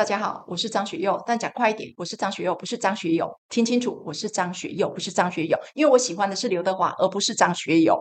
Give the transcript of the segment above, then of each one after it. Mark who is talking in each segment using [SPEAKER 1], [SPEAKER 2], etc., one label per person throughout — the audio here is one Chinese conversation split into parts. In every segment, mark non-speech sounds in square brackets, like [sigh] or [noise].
[SPEAKER 1] 大家好，我是张学友，但讲快一点，我是张学友，不是张学友，听清楚，我是张学友，不是张学友，因为我喜欢的是刘德华，而不是张学友。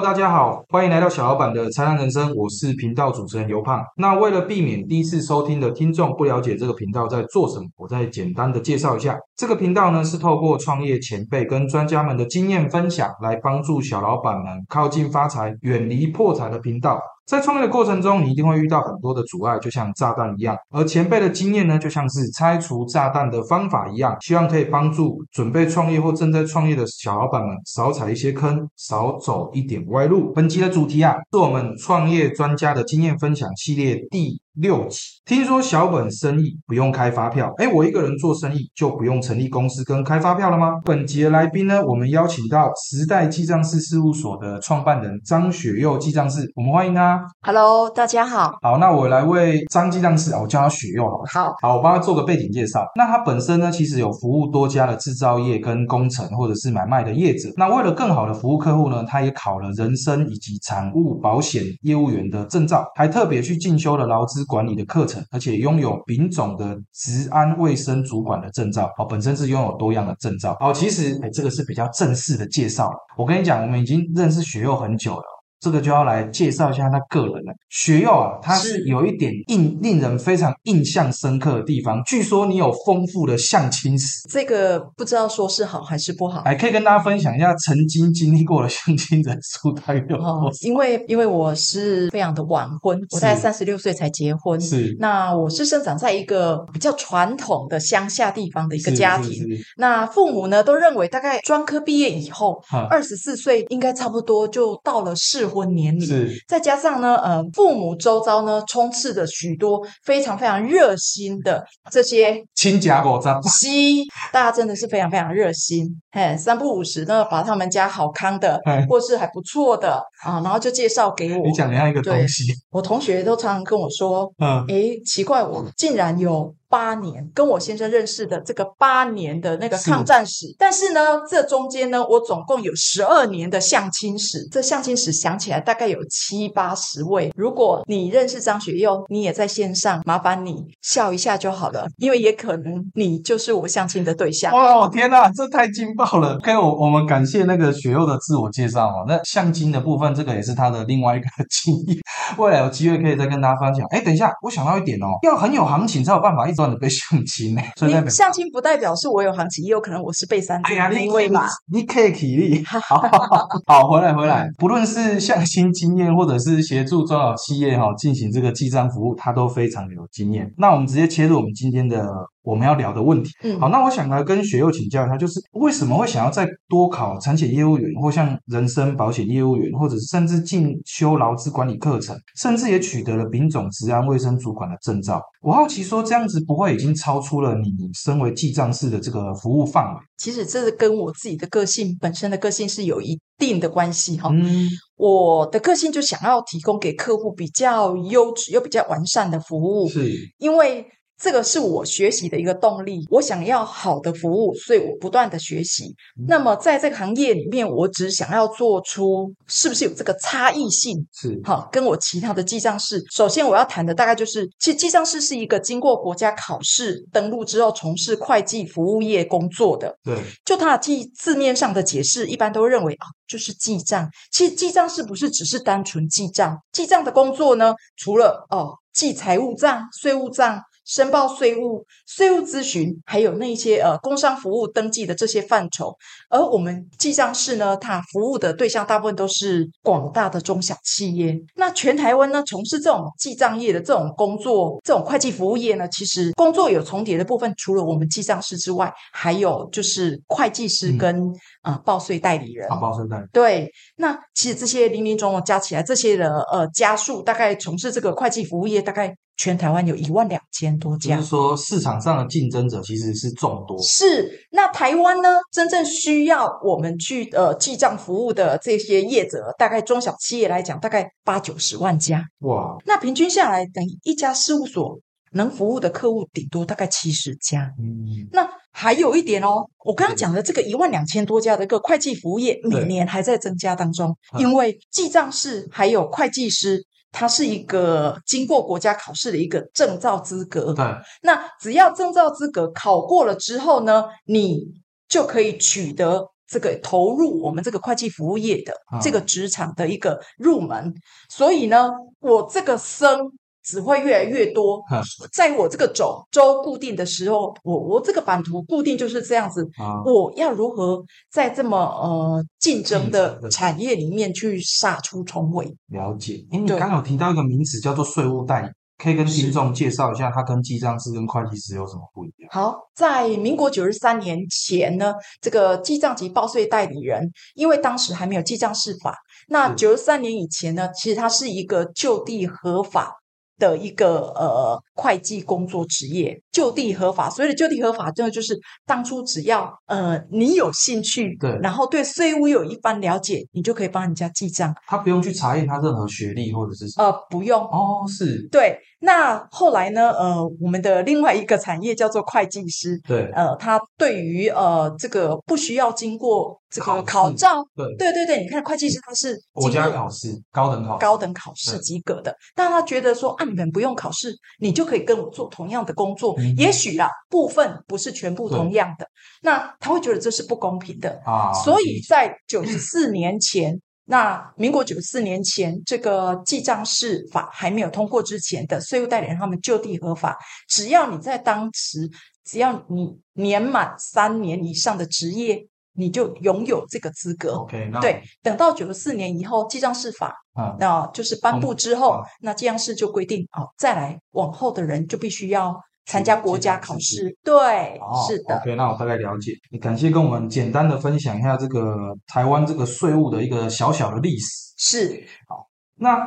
[SPEAKER 2] 大家好，欢迎来到小老板的灿烂人生，我是频道主持人刘胖。那为了避免第一次收听的听众不了解这个频道在做什么，我再简单的介绍一下。这个频道呢是透过创业前辈跟专家们的经验分享，来帮助小老板们靠近发财、远离破财的频道。在创业的过程中，你一定会遇到很多的阻碍，就像炸弹一样。而前辈的经验呢，就像是拆除炸弹的方法一样，希望可以帮助准备创业或正在创业的小老板们少踩一些坑，少走一点歪路。本期的主题啊，是我们创业专家的经验分享系列第。六级，听说小本生意不用开发票，哎，我一个人做生意就不用成立公司跟开发票了吗？本集的来宾呢，我们邀请到时代记账师事务所的创办人张雪佑记账师，我们欢迎他。
[SPEAKER 1] Hello，大家好。
[SPEAKER 2] 好，那我来为张记账师，我叫他雪佑好了。
[SPEAKER 1] 好，
[SPEAKER 2] 好，我帮他做个背景介绍。那他本身呢，其实有服务多家的制造业跟工程或者是买卖的业者。那为了更好的服务客户呢，他也考了人身以及产物保险业务员的证照，还特别去进修了劳资。管理的课程，而且拥有丙种的治安卫生主管的证照，哦，本身是拥有多样的证照，哦，其实，哎，这个是比较正式的介绍。我跟你讲，我们已经认识学佑很久了。这个就要来介绍一下他个人了。学友啊，他是有一点印令人非常印象深刻的地方。据说你有丰富的相亲史，
[SPEAKER 1] 这个不知道说是好还是不好。
[SPEAKER 2] 还可以跟大家分享一下曾经经历过的相亲人数大约有多少？
[SPEAKER 1] 因为因为我是非常的晚婚，我在三十六岁才结婚。
[SPEAKER 2] 是，
[SPEAKER 1] 那我是生长在一个比较传统的乡下地方的一个家庭。那父母呢都认为，大概专科毕业以后，二十四岁应该差不多就到了适。婚年龄，再加上呢，呃，父母周遭呢充斥着许多非常非常热心的这些
[SPEAKER 2] 亲家国丈，
[SPEAKER 1] 西，大家真的是非常非常热心，嘿，三不五时呢把他们家好康的，或是还不错的啊，然后就介绍给我。
[SPEAKER 2] 你讲样一个东西，
[SPEAKER 1] 我同学都常常跟我说，嗯，诶，奇怪，我竟然有。八年跟我先生认识的这个八年的那个抗战史，但是呢，这中间呢，我总共有十二年的相亲史。这相亲史想起来大概有七八十位。如果你认识张学友，你也在线上，麻烦你笑一下就好了，因为也可能你就是我相亲的对象。
[SPEAKER 2] 哇，天哪，这太劲爆了！OK，我我们感谢那个学友的自我介绍哦。那相亲的部分，这个也是他的另外一个 [laughs] 经验，未来有机会可以再跟大家分享。哎，等一下，我想到一点哦，要很有行情才有办法一直。断的被相亲呢？[laughs]
[SPEAKER 1] 你相亲不代表是我有行情，也有可能我是被三的那一位嘛。
[SPEAKER 2] 你可以体力，[laughs] 好，[laughs] 好，回来回来。不论是相亲经验，或者是协助中小企业哈进行这个记账服务，他都非常有经验。那我们直接切入我们今天的。我们要聊的问题，嗯好，那我想来跟学佑请教一下，就是为什么会想要再多考产险业务员，或像人身保险业务员，或者是甚至进修劳资管理课程，甚至也取得了丙种治安卫生主管的证照。我好奇说，这样子不会已经超出了你身为记账师的这个服务范围？
[SPEAKER 1] 其实这是跟我自己的个性本身的个性是有一定的关系哈。嗯，我的个性就想要提供给客户比较优质又比较完善的服务，
[SPEAKER 2] 是
[SPEAKER 1] 因为。这个是我学习的一个动力，我想要好的服务，所以我不断的学习。那么在这个行业里面，我只想要做出是不是有这个差异性？
[SPEAKER 2] 是
[SPEAKER 1] 好，跟我其他的记账师，首先我要谈的大概就是，其实记账师是一个经过国家考试登录之后从事会计服务业工作的。
[SPEAKER 2] 对，
[SPEAKER 1] 就它记字面上的解释，一般都认为啊，就是记账。其实记账是不是只是单纯记账？记账的工作呢，除了哦记财务账、税务账。申报税务、税务咨询，还有那些呃工商服务登记的这些范畴，而我们记账室呢，它服务的对象大部分都是广大的中小企业。那全台湾呢，从事这种记账业的这种工作，这种会计服务业呢，其实工作有重叠的部分，除了我们记账师之外，还有就是会计师跟啊报税代理人。
[SPEAKER 2] 啊，报税代理。
[SPEAKER 1] 对，那其实这些零零总总加起来，这些的呃家数，大概从事这个会计服务业，大概。全台湾有一万两千多家，
[SPEAKER 2] 就是说市场上的竞争者其实是众多。
[SPEAKER 1] 是，那台湾呢，真正需要我们去呃记账服务的这些业者，大概中小企业来讲，大概八九十万家。
[SPEAKER 2] 哇，
[SPEAKER 1] 那平均下来，等于一家事务所能服务的客户顶多大概七十家。
[SPEAKER 2] 嗯，
[SPEAKER 1] 那还有一点哦，我刚刚讲的这个一万两千多家的一个会计服务业，每年还在增加当中，
[SPEAKER 2] 嗯
[SPEAKER 1] 因为记账师还有会计师，它是一个经过国家考试的一个证照资格。
[SPEAKER 2] 对，
[SPEAKER 1] 那只要证照资格考过了之后呢，你就可以取得这个投入我们这个会计服务业的
[SPEAKER 2] 嗯
[SPEAKER 1] 这个职场的一个入门。所以呢，我这个生只会越来越多
[SPEAKER 2] 嗯。[laughs]
[SPEAKER 1] 在我这个轴周固定的时候，我我这个版图固定就是这样子。
[SPEAKER 2] 啊，
[SPEAKER 1] 我要如何在这么呃竞争的
[SPEAKER 2] 的
[SPEAKER 1] 产业里面去杀出重围？
[SPEAKER 2] 了解。哎，你
[SPEAKER 1] 对
[SPEAKER 2] 刚好提到一个名词叫做税务代理，可以跟听众介绍一下，它跟记账师跟会计师有什么不一样？
[SPEAKER 1] 好，在民国九十三年前呢，这个记账及报税代理人，因为当时还没有记账师法，那
[SPEAKER 2] 是
[SPEAKER 1] 九十三年以前呢，其实它是一个就地合法的一个呃会计工作职业，就地合法。所谓的就地合法，真的就是当初只要呃你有兴趣，
[SPEAKER 2] 对
[SPEAKER 1] 然后对税务有一番了解，你就可以帮人家记账。
[SPEAKER 2] 他不用去查验他任何学历或者是什么。
[SPEAKER 1] 呃，不用，
[SPEAKER 2] 哦，是，
[SPEAKER 1] 对。那后来呢？呃，我们的另外一个产业叫做会计师，
[SPEAKER 2] 对，
[SPEAKER 1] 呃，他对于呃这个不需要经过这个考
[SPEAKER 2] 试
[SPEAKER 1] 照，
[SPEAKER 2] 对，
[SPEAKER 1] 对对对，你看会计师他是
[SPEAKER 2] 国家考试，高等考试，
[SPEAKER 1] 高等考试及格的，但他觉得说啊，你们不用考试，你就可以跟我做同样的工作，
[SPEAKER 2] 嗯
[SPEAKER 1] 也许啦，部分不是全部同样的，那他会觉得这是不公平的，
[SPEAKER 2] 啊，
[SPEAKER 1] 所以在九十四年前，那民国九十四年前，这个记账式法还没有通过之前的税务代理人，他们就地合法，只要你在当时，只要你年满三年以上的职业，你就拥有这个资格。
[SPEAKER 2] OK，那。
[SPEAKER 1] 对，等到九十四年以后，记账式法
[SPEAKER 2] 啊，
[SPEAKER 1] 那就是颁布之后
[SPEAKER 2] 嗯，
[SPEAKER 1] 那记账师就规定哦，再来往后的人就必须要参加国家考试。对，
[SPEAKER 2] 哦
[SPEAKER 1] 是的。
[SPEAKER 2] OK，那我大概了解。也感谢跟我们简单的分享一下这个台湾这个税务的一个小小的历史。
[SPEAKER 1] 是好
[SPEAKER 2] 那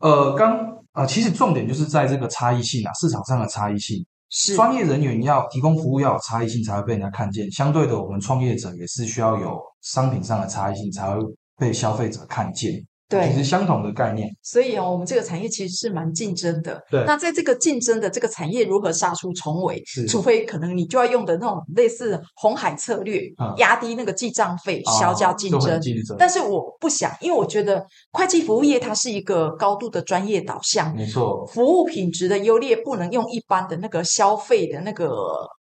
[SPEAKER 2] 呃，刚呃，其实重点就是在这个差异性啊，市场上的差异性。
[SPEAKER 1] 是，
[SPEAKER 2] 专业人员要提供服务要有差异性，才会被人家看见。相对的，我们创业者也是需要有商品上的差异性，才会被消费者看见。
[SPEAKER 1] 对
[SPEAKER 2] 其实相同的概念。
[SPEAKER 1] 所以哦，我们这个产业其实是蛮竞争的。
[SPEAKER 2] 对
[SPEAKER 1] 那在这个竞争的这个产业如何杀出重围？
[SPEAKER 2] 是
[SPEAKER 1] 除非可能你就要用的那种类似红海策略，
[SPEAKER 2] 嗯
[SPEAKER 1] 压低那个记账费，削价竞争。
[SPEAKER 2] 竞争，
[SPEAKER 1] 但是我不想，因为我觉得会计服务业它是一个高度的专业导向，
[SPEAKER 2] 没错，
[SPEAKER 1] 服务品质的优劣不能用一般的那个消费的那个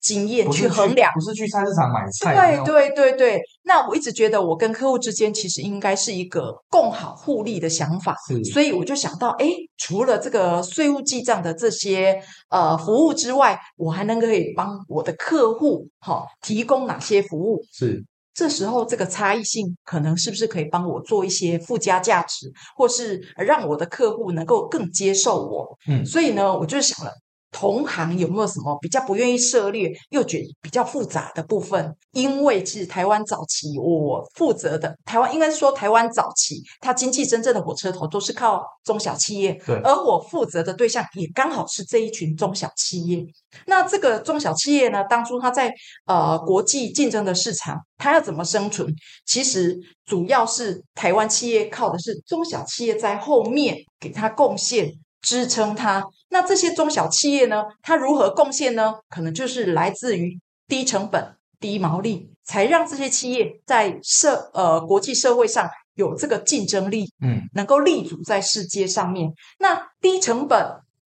[SPEAKER 1] 经验去衡量。
[SPEAKER 2] 不是去菜市场买菜，
[SPEAKER 1] 对对对对，那我一直觉得我跟客户之间其实应该是一个共好互利的想法，
[SPEAKER 2] 是
[SPEAKER 1] 所以我就想到，哎，除了这个税务记账的这些呃服务之外，我还能可以帮我的客户哈、提供哪些服务？
[SPEAKER 2] 是
[SPEAKER 1] 这时候这个差异性可能是不是可以帮我做一些附加价值，或是让我的客户能够更接受我？
[SPEAKER 2] 嗯
[SPEAKER 1] 所以呢，我就想了。同行有没有什么比较不愿意涉猎又觉得比较复杂的部分？因为其实台湾早期我负责的台湾应该是说台湾早期，它经济真正的火车头都是靠中小企业，而我负责的对象也刚好是这一群中小企业。那这个中小企业呢，当初它在呃国际竞争的市场，它要怎么生存？其实主要是台湾企业靠的是中小企业在后面给它贡献。支撑它，那这些中小企业呢？它如何贡献呢？可能就是来自于低成本、低毛利，才让这些企业在社呃国际社会上有这个竞争力，
[SPEAKER 2] 嗯
[SPEAKER 1] 能够立足在世界上面。那低成本、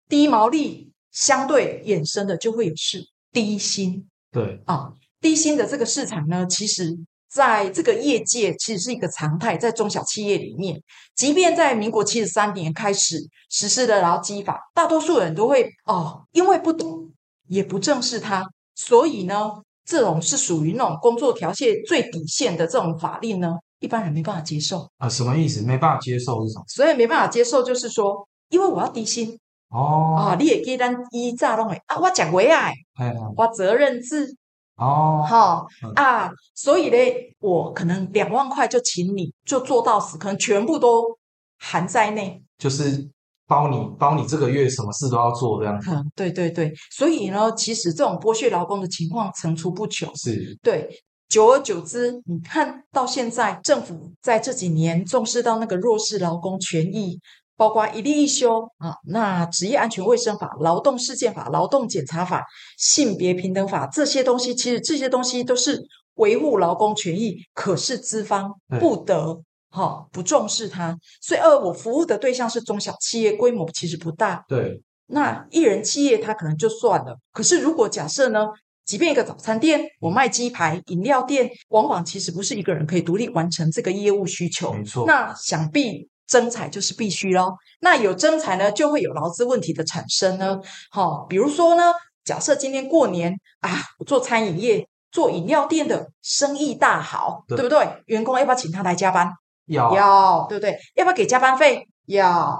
[SPEAKER 1] 低毛利，相对衍生的就会有是低薪
[SPEAKER 2] 对
[SPEAKER 1] 啊。低薪的这个市场呢，其实在这个业界其实是一个常态，在中小企业里面，即便在民国七十三年开始实施的劳基法，大多数人都会哦，因为不懂，也不正视它，所以呢，这种是属于那种工作条件最底线的这种法令呢，一般人没办法接受，
[SPEAKER 2] 啊，什么意思？没办法接受是什么？
[SPEAKER 1] 所以没办法接受，就是说，因为我要低薪
[SPEAKER 2] 哦
[SPEAKER 1] 啊，你也给咱依诈弄诶啊，我讲回来，
[SPEAKER 2] 哎
[SPEAKER 1] 我责任制
[SPEAKER 2] 哦，
[SPEAKER 1] 好、
[SPEAKER 2] 嗯
[SPEAKER 1] 啊，所以呢，我可能两万块就请你就做到死，可能全部都含在内。
[SPEAKER 2] 就是包你包你这个月什么事都要做这样子，
[SPEAKER 1] 嗯，对对对，所以呢，其实这种剥削劳工的情况层出不穷。
[SPEAKER 2] 是
[SPEAKER 1] 对，久而久之，你看到现在政府在这几年重视到那个弱势劳工权益，包括一例一休啊，那职业安全卫生法、劳动事件法、劳动检查法、性别平等法这些东西，其实这些东西都是维护劳工权益，可是资方不得哈不重视它。所以，二我服务的对象是中小企业，规模其实不大。
[SPEAKER 2] 对，
[SPEAKER 1] 那一人企业它可能就算了，可是如果假设呢？即便一个早餐店，我卖鸡排；饮料店，往往其实不是一个人可以独立完成这个业务需求。
[SPEAKER 2] 没错，
[SPEAKER 1] 那想必征才就是必须咯。那有征才呢，就会有劳资问题的产生呢。好，比如说呢，假设今天过年啊，我做餐饮业、做饮料店的生意大好，对不对？员工要不要请他来加班？
[SPEAKER 2] 要，
[SPEAKER 1] 要，对不对？要不要给加班费？要，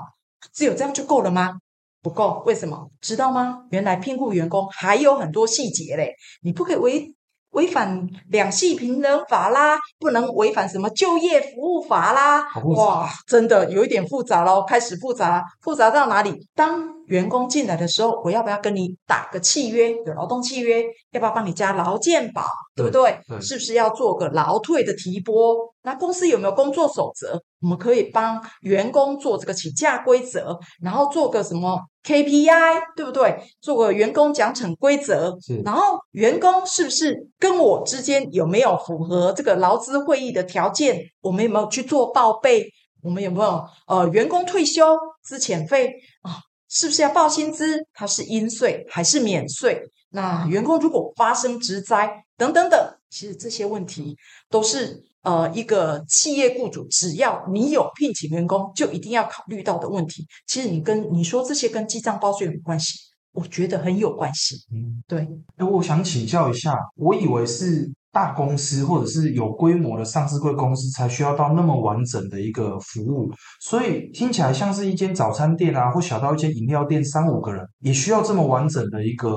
[SPEAKER 1] 只有这样就够了吗？不够，为什么？知道吗？原来聘雇员工还有很多细节嘞，你不可以违违反两系平等法啦，不能违反什么就业服务法啦。哇，真的有一点复杂喽，开始复杂，复杂到哪里？当员工进来的时候，我要不要跟你打个契约？有劳动契约，要不要帮你加劳健保？对不对？是不是要做个劳退的提拨？那公司有没有工作守则？我们可以帮员工做这个请假规则，然后做个什么 KPI，对不对？做个员工奖惩规则。然后员工是不是跟我之间有没有符合这个劳资会议的条件？我们有没有去做报备？我们有没有呃员工退休资遣费啊？是不是要报薪资？它是应税还是免税？那员工如果发生职灾等等等，其实这些问题都是呃一个企业雇主，只要你有聘请员工，就一定要考虑到的问题。其实你跟你说这些跟记账报税有关系，我觉得很有关系。嗯，对。
[SPEAKER 2] 哎，我想请教一下，我以为是。大公司或者是有规模的上市贵公司才需要到那么完整的一个服务，所以听起来像是一间早餐店啊，或小到一间饮料店，三五个人也需要这么完整的一个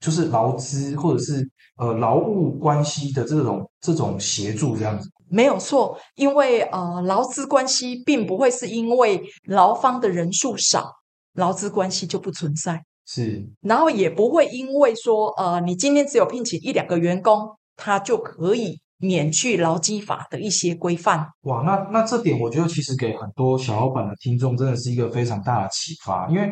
[SPEAKER 2] 就是劳资或者是呃劳务关系的这种这种协助这样子。
[SPEAKER 1] 没有错，因为呃劳资关系并不会是因为劳方的人数少，劳资关系就不存在，
[SPEAKER 2] 是，
[SPEAKER 1] 然后也不会因为说呃你今天只有聘请一两个员工。他就可以免去劳基法的一些规范。
[SPEAKER 2] 哇，那那这点我觉得其实给很多小老板的听众真的是一个非常大的启发，因为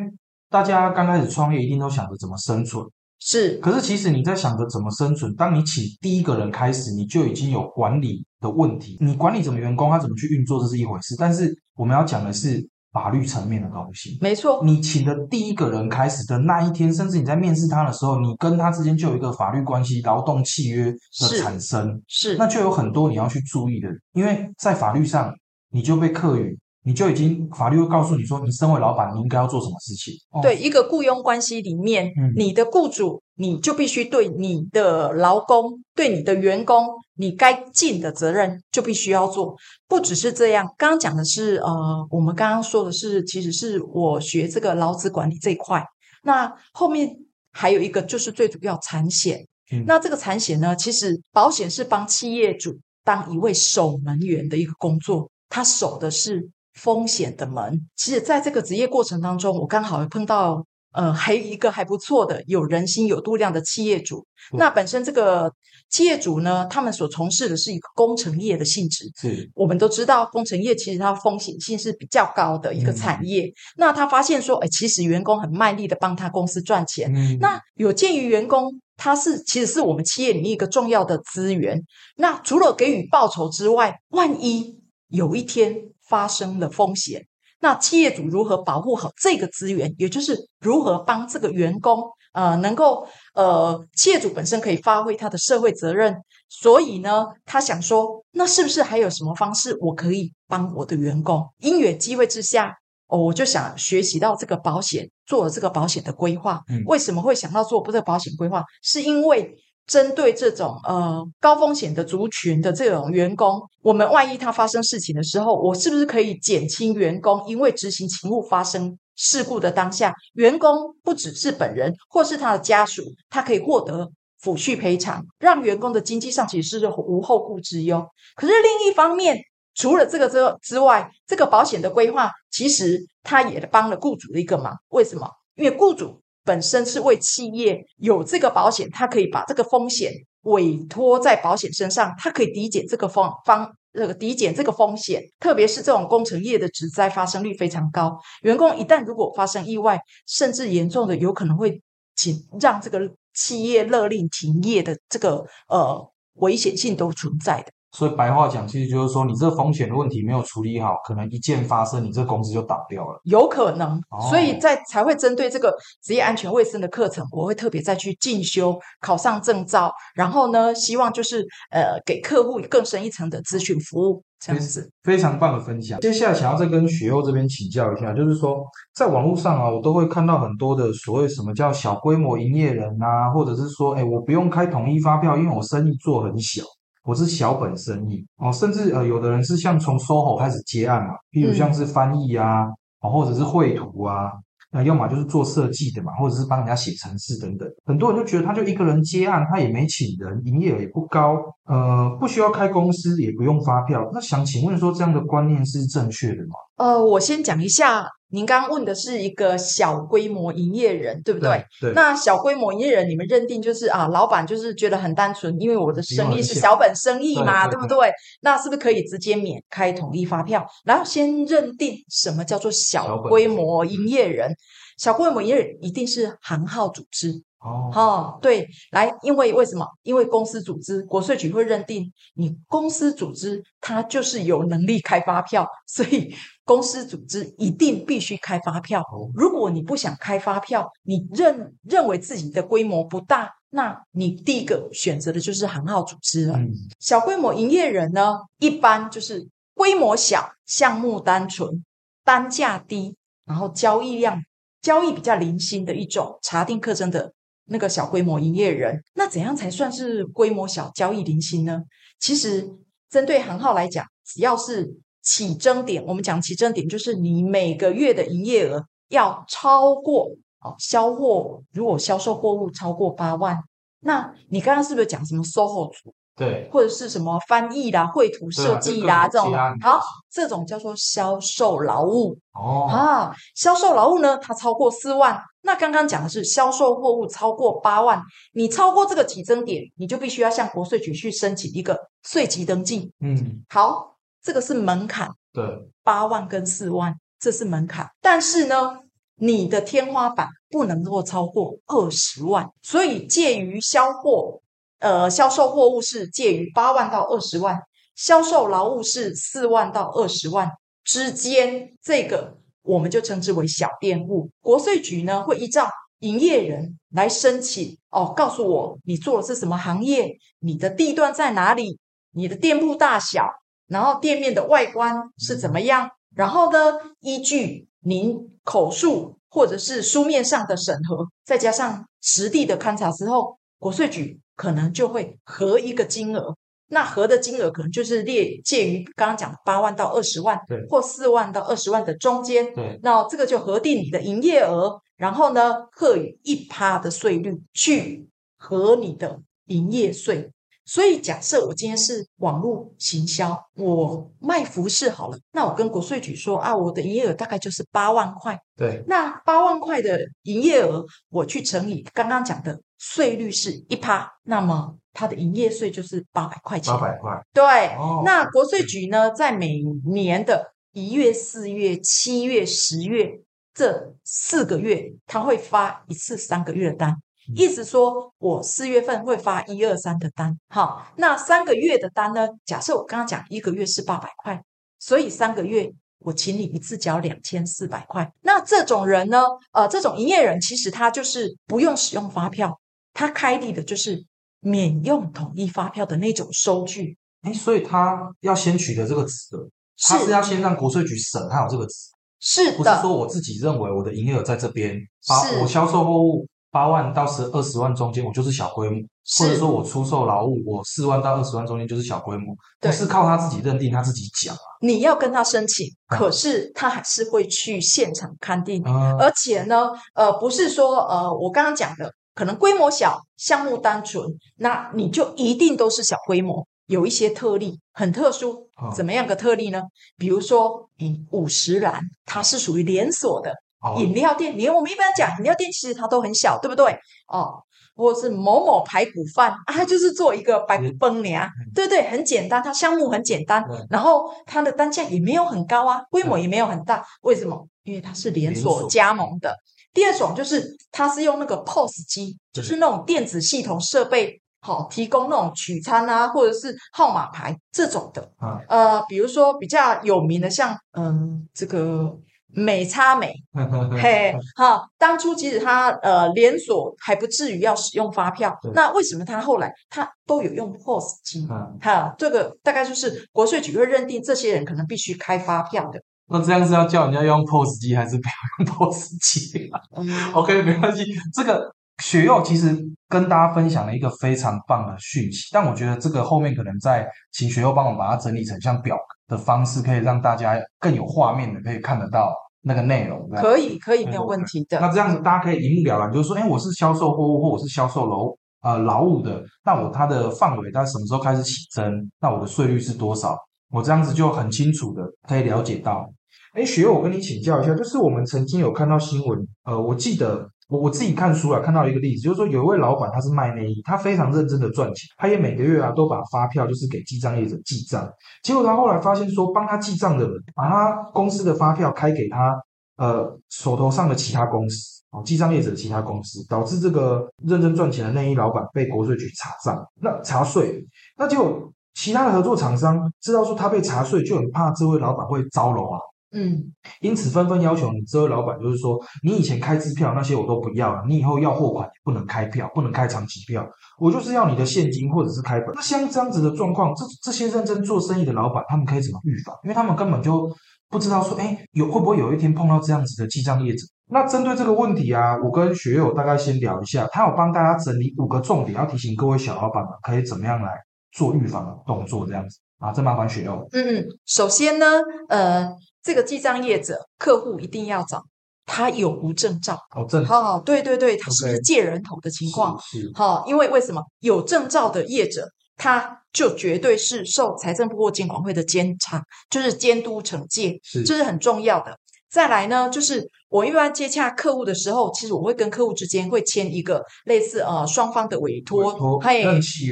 [SPEAKER 2] 大家刚开始创业一定都想着怎么生存，
[SPEAKER 1] 是。
[SPEAKER 2] 可是其实你在想着怎么生存，当你请第一个人开始，你就已经有管理的问题。你管理怎么员工，他怎么去运作，这是一回事。但是我们要讲的是。法律层面的东西，
[SPEAKER 1] 没错。
[SPEAKER 2] 你请的第一个人开始的那一天，甚至你在面试他的时候，你跟他之间就有一个法律关系、劳动契约的产生，
[SPEAKER 1] 是，
[SPEAKER 2] 那就有很多你要去注意的，因为在法律上你就被课予。你就已经法律会告诉你说，你身为老板，你应该要做什么事情。
[SPEAKER 1] 对一个雇佣关系里面，你的雇主你就必须对你的劳工、对你的员工，你该尽的责任就必须要做。不只是这样，刚刚讲的是呃，我们刚刚说的是，其实是我学这个劳资管理这一块。那后面还有一个就是最主要产险。那这个产险呢，其实保险是帮企业主当一位守门员的一个工作，他守的是。风险的门，其实在这个职业过程当中，我刚好碰到呃，还有一个还不错的、有人心、有度量的企业主。那本身这个企业主呢，他们所从事的是一个工程业的性质。
[SPEAKER 2] 是，
[SPEAKER 1] 我们都知道，工程业其实它风险性是比较高的一个产业。那他发现说，哎，其实员工很卖力的帮他公司赚钱。那有鉴于员工他是其实是我们企业里面一个重要的资源。那除了给予报酬之外，万一有一天，发生了风险，那企业主如何保护好这个资源？也就是如何帮这个员工，呃，能够呃，企业主本身可以发挥他的社会责任。所以呢，他想说，那是不是还有什么方式我可以帮我的员工？因缘机会之下，哦，我就想学习到这个保险，做了这个保险的规划。为什么会想到做这个保险规划？是因为。针对这种呃高风险的族群的这种员工，我们万一他发生事情的时候，我是不是可以减轻员工因为执行勤务发生事故的当下，员工不只是本人或是他的家属，他可以获得抚恤赔偿，让员工的经济上其实是无后顾之忧。可是另一方面，除了这个之之外，这个保险的规划其实他也帮了雇主的一个忙。为什么？因为雇主。本身是为企业有这个保险，他可以把这个风险委托在保险身上，他可以抵减这个方方那个抵减这个风险，特别是这种工程业的职灾发生率非常高，员工一旦如果发生意外，甚至严重的有可能会请让这个企业勒令停业的这个呃危险性都存在的。
[SPEAKER 2] 所以白话讲，其实就是说，你这风险的问题没有处理好，可能一件发生，你这公司就倒掉了。
[SPEAKER 1] 有可能，
[SPEAKER 2] 哦
[SPEAKER 1] 所以在才会针对这个职业安全卫生的课程，我会特别再去进修，考上证照，然后呢，希望就是呃给客户更深一层的咨询服务，这样子。
[SPEAKER 2] 非常棒的分享。接下来想要再跟雪佑这边请教一下，就是说，在网络上啊，我都会看到很多的所谓什么叫小规模营业人啊，或者是说，哎，我不用开统一发票，因为我生意做很小，我是小本生意哦，甚至呃，有的人是像从 SOHO 开始接案嘛，譬如像是翻译啊，哦，或者是绘图啊。那要么就是做设计的嘛，或者是帮人家写程式等等。很多人就觉得他就一个人接案，他也没请人，营业额也不高，呃，不需要开公司，也不用发票。那想请问说，这样的观念是正确的吗？
[SPEAKER 1] 呃，我先讲一下，您刚刚问的是一个小规模营业人，对不对？
[SPEAKER 2] 对，
[SPEAKER 1] 那小规模营业人，你们认定就是啊，老板就是觉得很单纯，因为我的生意是
[SPEAKER 2] 小
[SPEAKER 1] 小本生意嘛，
[SPEAKER 2] 对对
[SPEAKER 1] 对不对？那是不是可以直接免开统一发票？然后先认定什么叫做
[SPEAKER 2] 小
[SPEAKER 1] 规模营业人？小规模营业人一定是行号组织，
[SPEAKER 2] 哦，
[SPEAKER 1] 哦，对，来，因为为什么？因为公司组织，国税局会认定你公司组织它就是有能力开发票，所以公司组织一定必须开发票。
[SPEAKER 2] 哦
[SPEAKER 1] 如果你不想开发票，你认认为自己的规模不大，那你第一个选择的就是行号组织了。
[SPEAKER 2] 嗯，
[SPEAKER 1] 小规模营业人呢，一般就是规模小、项目单纯、单价低，然后交易量交易比较零星的一种查定课征的那个小规模营业人。那怎样才算是规模小、交易零星呢？其实针对行号来讲，只要是起征点，我们讲起征点就是你每个月的营业额要超过哦，销货如果销售货物超过八万，那你刚刚是不是讲什么 SOHO 族？
[SPEAKER 2] 对，
[SPEAKER 1] 或者是什么翻译啦、绘图设计啦、这种好，这种叫做销售劳务
[SPEAKER 2] 哦，
[SPEAKER 1] 啊。销售劳务呢，它超过四万。那刚刚讲的是销售货物超过八万，你超过这个起征点，你就必须要向国税局去申请一个税籍登记。
[SPEAKER 2] 嗯，
[SPEAKER 1] 好，这个是门槛，
[SPEAKER 2] 对，
[SPEAKER 1] 八万跟四万，这是门槛。但是呢，你的天花板不能够超过二十万，所以介于销货，呃，销售货物是介于八万到二十万，销售劳务是四万到二十万之间，这个我们就称之为小店务。国税局呢会依照营业人来申请，哦，告诉我你做的是什么行业，你的地段在哪里，你的店铺大小，然后店面的外观是怎么样，然后呢，依据您口述或者是书面上的审核，再加上实地的勘察之后，国税局可能就会合一个金额。那合的金额可能就是列介于刚刚讲的八万到二十万
[SPEAKER 2] 对，
[SPEAKER 1] 或四万到二十万的中间。
[SPEAKER 2] 对，
[SPEAKER 1] 那这个就核定你的营业额，然后呢，课以一趴的税率去核你的营业税。所以，假设我今天是网络行销，我卖服饰好了，那我跟国税局说啊，我的营业额大概就是八万块。
[SPEAKER 2] 对，
[SPEAKER 1] 那八万块的营业额，我去乘以刚刚讲的税率是一趴，那么它的营业税就是八百块钱
[SPEAKER 2] 八。百块，
[SPEAKER 1] 对，
[SPEAKER 2] 哦
[SPEAKER 1] 那国税局呢，在每年的一月、四月、七月、十月这四个月，他会发一次三个月的单，意思说我四月份会发一二三的单，好，那三个月的单呢？假设我刚刚讲一个月是八百块，所以三个月我请你一次缴两千四百块。那这种人呢，呃，这种营业人其实他就是不用使用发票，他开立的就是免用统一发票的那种收据。
[SPEAKER 2] 哎，所以他要先取得这个资格，他是要先让国税局审他有这个资格。不是
[SPEAKER 1] 是的，
[SPEAKER 2] 说我自己认为我的营业额在这边，
[SPEAKER 1] 把
[SPEAKER 2] 我销售货物八万到十二十万中间，我就是小规模，或者说我出售劳务，我四万到二十万中间就是小规模，
[SPEAKER 1] 对
[SPEAKER 2] 不是靠他自己认定，他自己讲啊。
[SPEAKER 1] 你要跟他申请，
[SPEAKER 2] 嗯
[SPEAKER 1] 可是他还是会去现场勘定，
[SPEAKER 2] 嗯
[SPEAKER 1] 而且呢，呃，不是说呃，我刚刚讲的可能规模小，项目单纯，那你就一定都是小规模。有一些特例很特殊
[SPEAKER 2] 哦，
[SPEAKER 1] 怎么样个特例呢？比如说，嗯，五十岚它是属于连锁的
[SPEAKER 2] 哦
[SPEAKER 1] 饮料店，你我们一般讲饮料店其实它都很小，对不对？哦，或者是某某排骨饭啊，它就是做一个白骨
[SPEAKER 2] 嗯
[SPEAKER 1] 崩呀，对对，很简单，它项目很简单，然后它的单价也没有很高啊，规模也没有很大，为什么？因为它是连锁加盟的。第二种就是它是用那个 POS 机，就是那种电子系统设备，好、提供那种取餐啊，或者是号码牌这种的。
[SPEAKER 2] 啊，
[SPEAKER 1] 呃，比如说比较有名的像，嗯，这个美差美，[laughs] 嘿，哈，当初即使他呃连锁还不至于要使用发票，那为什么他后来他都有用 POS 机？
[SPEAKER 2] 嗯，
[SPEAKER 1] 哈，这个大概就是国税局会认定这些人可能必须开发票的。
[SPEAKER 2] 那这样是要叫人家用 POS 机，还是不要用 POS 机啊
[SPEAKER 1] 嗯
[SPEAKER 2] ，？OK，没关系。这个雪柚其实跟大家分享了一个非常棒的讯息，但我觉得这个后面可能在请雪柚帮我把它整理成像表格的方式，可以让大家更有画面的可以看得到那个内容。
[SPEAKER 1] 可以，可以，没有问题的。
[SPEAKER 2] 那这样子，大家可以一目了然，就是说，哎，我是销售货物或我是销售楼呃劳务的，那我它的范围它什么时候开始起征？那我的税率是多少？我这样子就很清楚的可以了解到。哎，学友，我跟你请教一下，就是我们曾经有看到新闻，呃，我记得我我自己看书啊，看到一个例子，就是说有一位老板他是卖内衣，他非常认真的赚钱，他也每个月啊都把发票就是给记账业者记账，结果他后来发现说，帮他记账的人把他公司的发票开给他呃手头上的其他公司哦，记账业者的其他公司，导致这个认真赚钱的内衣老板被国税局查账，那查税，那就其他的合作厂商知道说他被查税，就很怕这位老板会招楼啊。
[SPEAKER 1] 嗯，
[SPEAKER 2] 因此纷纷要求你这位老板，就是说，你以前开支票那些我都不要了，你以后要货款也不能开票，不能开长期票，我就是要你的现金或者是开本。那像这样子的状况，这这些认真做生意的老板，他们可以怎么预防？因为他们根本就不知道说，哎，有会不会有一天碰到这样子的记账业者？那针对这个问题啊，我跟学友大概先聊一下，他有帮大家整理五个重点，要提醒各位小老板们可以怎么样来做预防的动作，这样子啊，这麻烦学友。
[SPEAKER 1] 嗯嗯，首先呢，呃，这个记账业者客户一定要找他有无证照。
[SPEAKER 2] 哦，正
[SPEAKER 1] 好、对对对，他是不是借人头的情况？
[SPEAKER 2] 是
[SPEAKER 1] 因为为什么有证照的业者，他就绝对是受财政部或监管会的监察，就是监督惩戒，
[SPEAKER 2] 是
[SPEAKER 1] 这是很重要的。再来呢，就是我一般接洽客户的时候，其实我会跟客户之间会签一个类似呃双方的委托，嘿，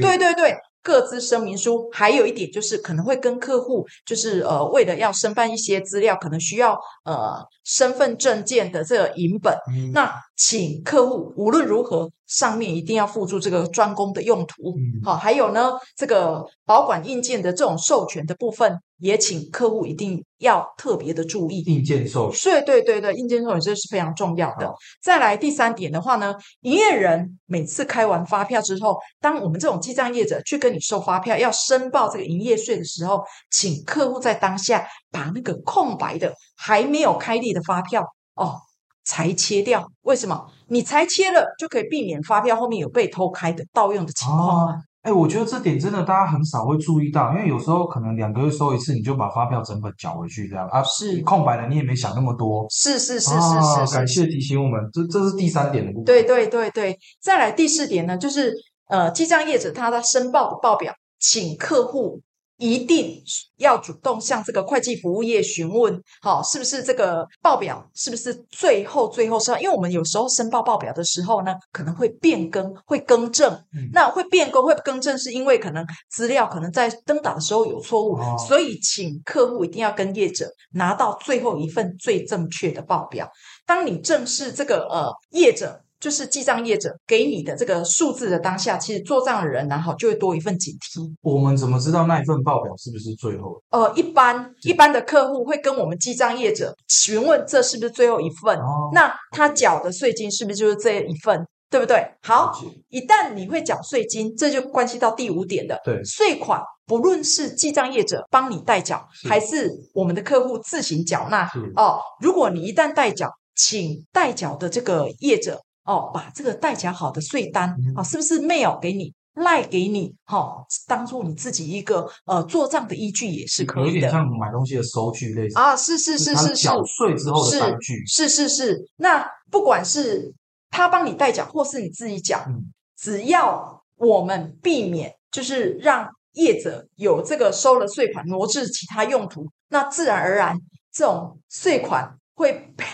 [SPEAKER 1] 对对对，各自声明书。还有一点就是可能会跟客户，就是呃为了要申办一些资料，可能需要呃身份证件的这个影本，
[SPEAKER 2] 嗯
[SPEAKER 1] 那请客户无论如何上面一定要附注这个专供的用途。
[SPEAKER 2] 嗯
[SPEAKER 1] 好，还有呢，这个保管硬件的这种授权的部分，也请客户一定要特别的注意。
[SPEAKER 2] 硬件授权。
[SPEAKER 1] 对对对对，硬件授权这是非常重要的。再来第三点的话呢，营业人每次开完发票之后，当我们这种记账业者去跟你收发票，要申报这个营业税的时候，请客户在当下把那个空白的还没有开立的发票哦裁切掉。为什么？你裁切了，就可以避免发票后面有被偷开的盗用的情况啊。
[SPEAKER 2] 哎，我觉得这点真的大家很少会注意到，因为有时候可能两个月收一次，你就把发票整本缴回去这样啊，
[SPEAKER 1] 是
[SPEAKER 2] 空白的你也没想那么多。
[SPEAKER 1] 是是是
[SPEAKER 2] 啊
[SPEAKER 1] 是是是，
[SPEAKER 2] 感谢提醒我们，这这是第三点的部分。
[SPEAKER 1] 对对对对，再来第四点呢，就是呃，记账业者他在申报的报表，请客户一定要主动向这个会计服务业询问，好、是不是这个报表是不是最后最后是？因为我们有时候申报报表的时候呢，可能会变更，会更正。
[SPEAKER 2] 嗯
[SPEAKER 1] 那会变更会更正，是因为可能资料可能在登打的时候有错误，
[SPEAKER 2] 哦
[SPEAKER 1] 所以请客户一定要跟业者拿到最后一份最正确的报表。当你正视这个呃业者，就是记账业者给你的这个数字的当下，其实做账的人然后就会多一份警惕。
[SPEAKER 2] 我们怎么知道那一份报表是不是最后？
[SPEAKER 1] 呃，一般一般的客户会跟我们记账业者询问这是不是最后一份，
[SPEAKER 2] 哦，
[SPEAKER 1] 那他缴的税金是不是就是这一份，对不对？好，一旦你会缴税金，这就关系到第五点的
[SPEAKER 2] 对
[SPEAKER 1] 税款，不论是记账业者帮你代缴，
[SPEAKER 2] 是
[SPEAKER 1] 还是我们的客户自行缴纳哦。如果你一旦代缴，请代缴的这个业者哦，把这个代缴好的税单
[SPEAKER 2] 啊
[SPEAKER 1] 哦，是不是 mail 给你？赖给你，哈、哦，当做你自己一个呃做账的依据也是可以的
[SPEAKER 2] 有点像买东西的收据类似，
[SPEAKER 1] 啊，是是
[SPEAKER 2] 是
[SPEAKER 1] 是是
[SPEAKER 2] 缴税之后的
[SPEAKER 1] 是
[SPEAKER 2] 单据。
[SPEAKER 1] 是是是，那不管是他帮你代缴，或是你自己缴，
[SPEAKER 2] 嗯
[SPEAKER 1] 只要我们避免就是让业者有这个收了税款挪至其他用途，那自然而然这种税款会被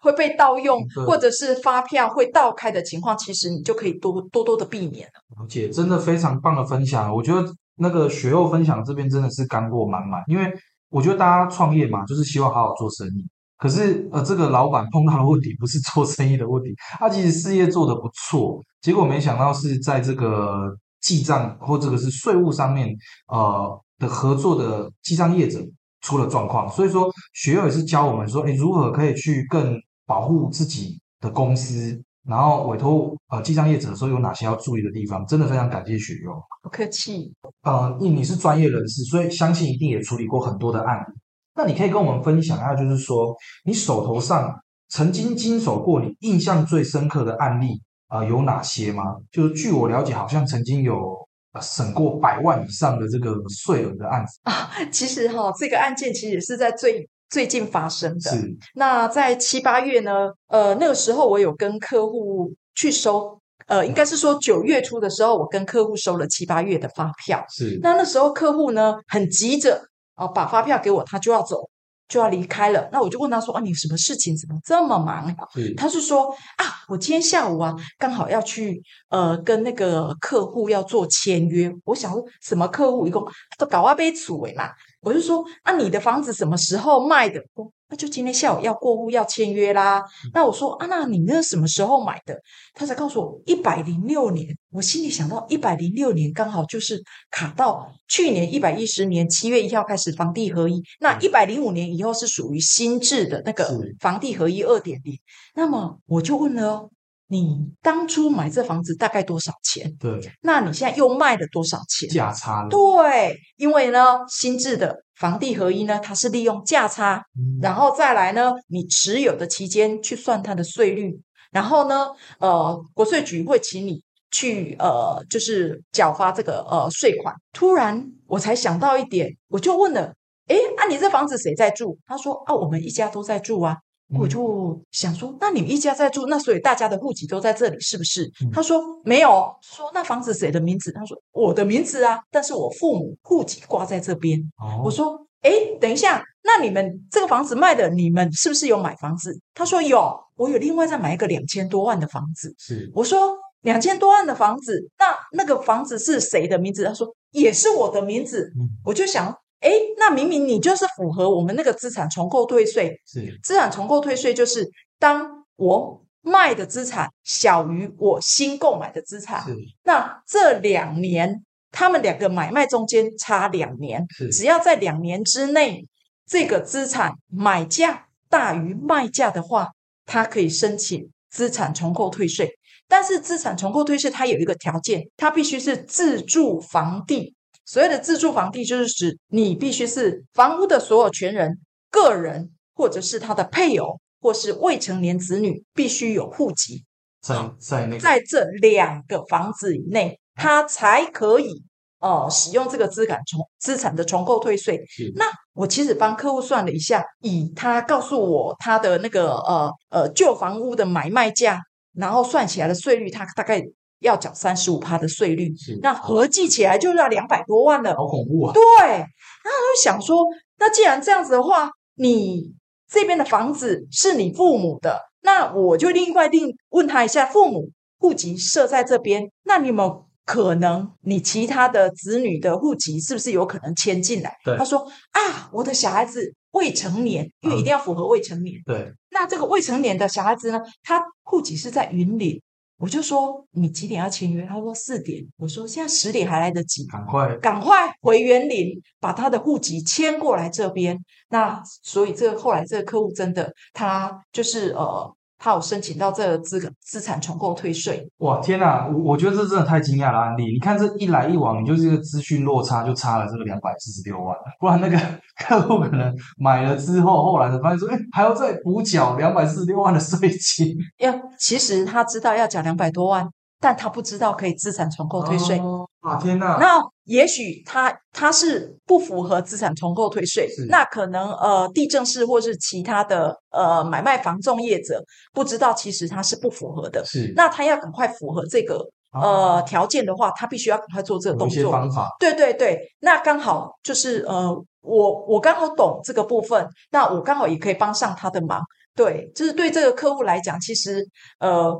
[SPEAKER 1] 会被盗用，或者是发票会倒开的情况，其实你就可以多多多的避免了。
[SPEAKER 2] 了解，真的非常棒的分享。我觉得那个学后分享这边真的是干货满满，因为我觉得大家创业嘛，就是希望好好做生意。可是呃，这个老板碰到的问题不是做生意的问题，他其实事业做得不错，结果没想到是在这个记账或这个是税务上面呃的合作的记账业者出了状况。所以说，学友也是教我们说，哎，如何可以去更保护自己的公司，然后委托呃记账业者的时候有哪些要注意的地方，真的非常感谢学友。
[SPEAKER 1] 不客气。
[SPEAKER 2] 呃，因为你是专业人士，所以相信一定也处理过很多的案例。那你可以跟我们分享一下，就是说你手头上曾经经手过你印象最深刻的案例啊、呃有哪些吗？就是据我了解，好像曾经有呃审过百万以上的这个税额的案子啊，
[SPEAKER 1] 其实哈、这个案件其实也是在最最近发生的。
[SPEAKER 2] 是
[SPEAKER 1] 那在七八月呢，呃，那个时候我有跟客户去收，呃，应该是说九月初的时候，我跟客户收了七八月的发票。
[SPEAKER 2] 是
[SPEAKER 1] 那那时候客户呢很急着哦，把发票给我，他就要走，就要离开了。那我就问他说：“啊，你什么事情？怎么这么忙啊？”他是说啊，我今天下午啊，刚好要去呃跟那个客户要做签约。我想说什么客户？一共都搞啊杯楚尾嘛。我就说啊，你的房子什么时候卖的？哦那就今天下午要过户要签约啦。那我说啊，那你那什么时候买的？他才告诉我一百零六年。我心里想到一百零六年刚好就是卡到去年一百一十年七月一号开始房地合一，那一百零五年以后是属于新制的那个房地合一二点零。那么我就问了哦，你当初买这房子大概多少钱？
[SPEAKER 2] 对
[SPEAKER 1] 那你现在又卖了多少钱？
[SPEAKER 2] 价差了，
[SPEAKER 1] 对，因为呢，新制的房地合一呢，它是利用价差，
[SPEAKER 2] 嗯
[SPEAKER 1] 然后再来呢，你持有的期间去算它的税率，然后呢，呃，国税局会请你去呃，就是缴发这个呃税款。突然我才想到一点，我就问了，诶，啊，你这房子谁在住？他说啊，我们一家都在住啊。我
[SPEAKER 2] 嗯
[SPEAKER 1] 就想说，那你们一家在住，那所以大家的户籍都在这里，是不是？
[SPEAKER 2] 嗯
[SPEAKER 1] 他说没有，说那房子谁的名字？他说我的名字啊，但是我父母户籍挂在这边。
[SPEAKER 2] 哦
[SPEAKER 1] 我说，哎，等一下，那你们这个房子卖的，你们是不是有买房子？他说有，我有另外再买一个两千多万的房子。
[SPEAKER 2] 是
[SPEAKER 1] 我说两千多万的房子，那那个房子是谁的名字？他说也是我的名字。
[SPEAKER 2] 嗯
[SPEAKER 1] 我就想，哎，那明明你就是符合我们那个资产重构退税。
[SPEAKER 2] 是
[SPEAKER 1] 资产重构退税就是当我卖的资产小于我新购买的资产，那这两年他们两个买卖中间差两年，只要在两年之内，这个资产买价大于卖价的话，它可以申请资产重构退税。但是资产重构退税它有一个条件，它必须是自住房地。所谓的自住房地，就是指你必须是房屋的所有权人、个人，或者是他的配偶，或是未成年子女，必须有户籍。
[SPEAKER 2] 在在那个
[SPEAKER 1] 在这两个房子以内，他才可以呃使用这个资产重资产的重构退税。那我其实帮客户算了一下，以他告诉我他的那个呃呃旧房屋的买卖价，然后算起来的税率，他大概要缴三十五趴的税率，
[SPEAKER 2] 是
[SPEAKER 1] 那合计起来就要两百多万了。
[SPEAKER 2] 好恐怖啊！
[SPEAKER 1] 对，然后我就想说，那既然这样子的话，你这边的房子是你父母的，那我就另外另问他一下，父母户籍设在这边，那你有没有可能你其他的子女的户籍是不是有可能迁进来？
[SPEAKER 2] 对
[SPEAKER 1] 他说啊，我的小孩子未成年，因为一定要符合未成年。
[SPEAKER 2] 对，
[SPEAKER 1] 那这个未成年的小孩子呢，他户籍是在云林。我就说你几点要签约？他说四点。我说现在十点还来得及，
[SPEAKER 2] 赶快
[SPEAKER 1] 赶快回园林，把他的户籍迁过来这边。那所以这个后来这个客户真的，他就是呃，他有申请到这个资资产重购退税。
[SPEAKER 2] 哇，天哪！我我觉得这真的太惊讶了案例。你看这一来一往，你就是一个资讯落差就差了这个两百四十六万。不然那个 [laughs] 客户可能买了之后，后来才发现说，哎，还要再补缴两百四十六万的税金。
[SPEAKER 1] 要其实他知道要缴两百多万，但他不知道可以资产重购退税。
[SPEAKER 2] 哦啊，天哪！
[SPEAKER 1] 那也许他他是不符合资产重构退税，那可能呃地政士或是其他的呃买卖房仲业者不知道，其实他是不符合的。
[SPEAKER 2] 是
[SPEAKER 1] 那他要赶快符合这个呃条件的话，他必须要赶快做这个动作。
[SPEAKER 2] 方法，
[SPEAKER 1] 对对对，那刚好就是呃，我我刚好懂这个部分，那我刚好也可以帮上他的忙。对，就是对这个客户来讲，其实呃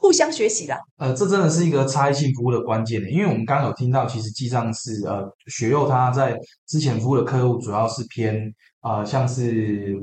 [SPEAKER 1] 互相学习啦。
[SPEAKER 2] 呃，这真的是一个差异性服务的关键的，因为我们刚刚有听到，其实记账是呃学佑他在之前服务的客户主要是偏呃像是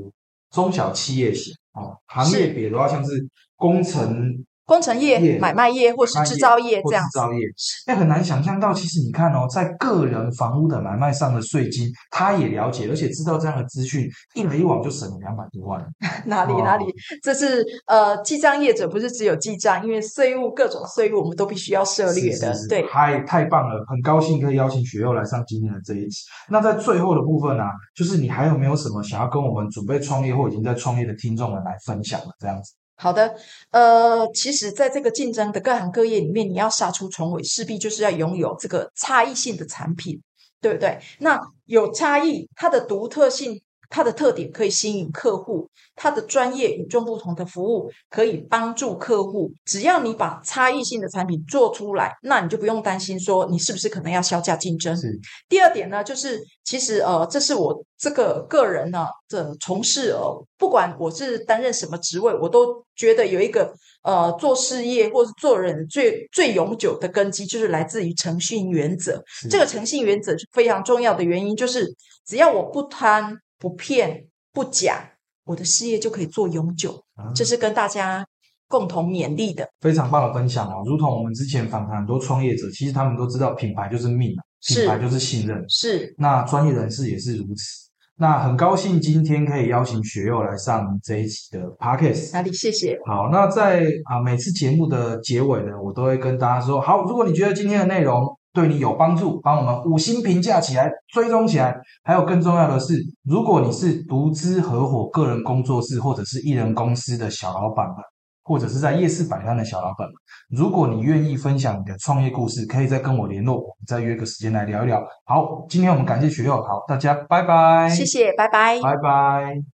[SPEAKER 2] 中小企业型哦，行业别的话像是工程
[SPEAKER 1] 工程业、
[SPEAKER 2] 业
[SPEAKER 1] 买卖业或是制造业
[SPEAKER 2] 或
[SPEAKER 1] 这样子，
[SPEAKER 2] 制造业，哎，很难想象到，其实你看哦，在个人房屋的买卖上的税金，他也了解，而且知道这样的资讯，一来一往就省了两百多万。哦
[SPEAKER 1] 哪里哪里，这是呃记账业者不是只有记账，因为税务各种税务我们都必须要涉猎的，
[SPEAKER 2] 是是是
[SPEAKER 1] 对。
[SPEAKER 2] 太太棒了，很高兴可以邀请雪佑来上今天的这一集。那在最后的部分啊，就是你还有没有什么想要跟我们准备创业或已经在创业的听众们来分享的？这样子，
[SPEAKER 1] 好的，呃，其实，在这个竞争的各行各业里面，你要杀出重围，势必就是要拥有这个差异性的产品，对不对？那有差异，它的独特性、它的特点可以吸引客户，它的专业与众不同的服务可以帮助客户。只要你把差异性的产品做出来，那你就不用担心说你是不是可能要销价竞争。
[SPEAKER 2] 是
[SPEAKER 1] 第二点呢，就是其实呃，这是我这个个人呢的从事呃，不管我是担任什么职位，我都觉得有一个呃做事业或是做人最最永久的根基，就是来自于诚信原则。
[SPEAKER 2] 是
[SPEAKER 1] 这个诚信原则是非常重要的原因，就是只要我不贪、不骗、不假，我的事业就可以做永久。
[SPEAKER 2] 啊
[SPEAKER 1] 这是跟大家共同勉励的。
[SPEAKER 2] 非常棒的分享哦。如同我们之前访谈很多创业者，其实他们都知道品牌就是命啊，品牌就是信任。
[SPEAKER 1] 是
[SPEAKER 2] 那专业人士也是如此。那很高兴今天可以邀请学佑来上这一期的 podcast。
[SPEAKER 1] 哪里？谢谢。
[SPEAKER 2] 好，那在啊每次节目的结尾呢，我都会跟大家说，好，如果你觉得今天的内容对你有帮助，帮我们五星评价起来，追踪起来。还有更重要的是，如果你是独资合伙个人工作室或者是艺人公司的小老板们，或者是在夜市摆摊的小老板们，如果你愿意分享你的创业故事，可以再跟我联络，我们再约个时间来聊一聊。好，今天我们感谢学友，好，大家拜拜，
[SPEAKER 1] 谢谢，拜拜。
[SPEAKER 2] 拜拜。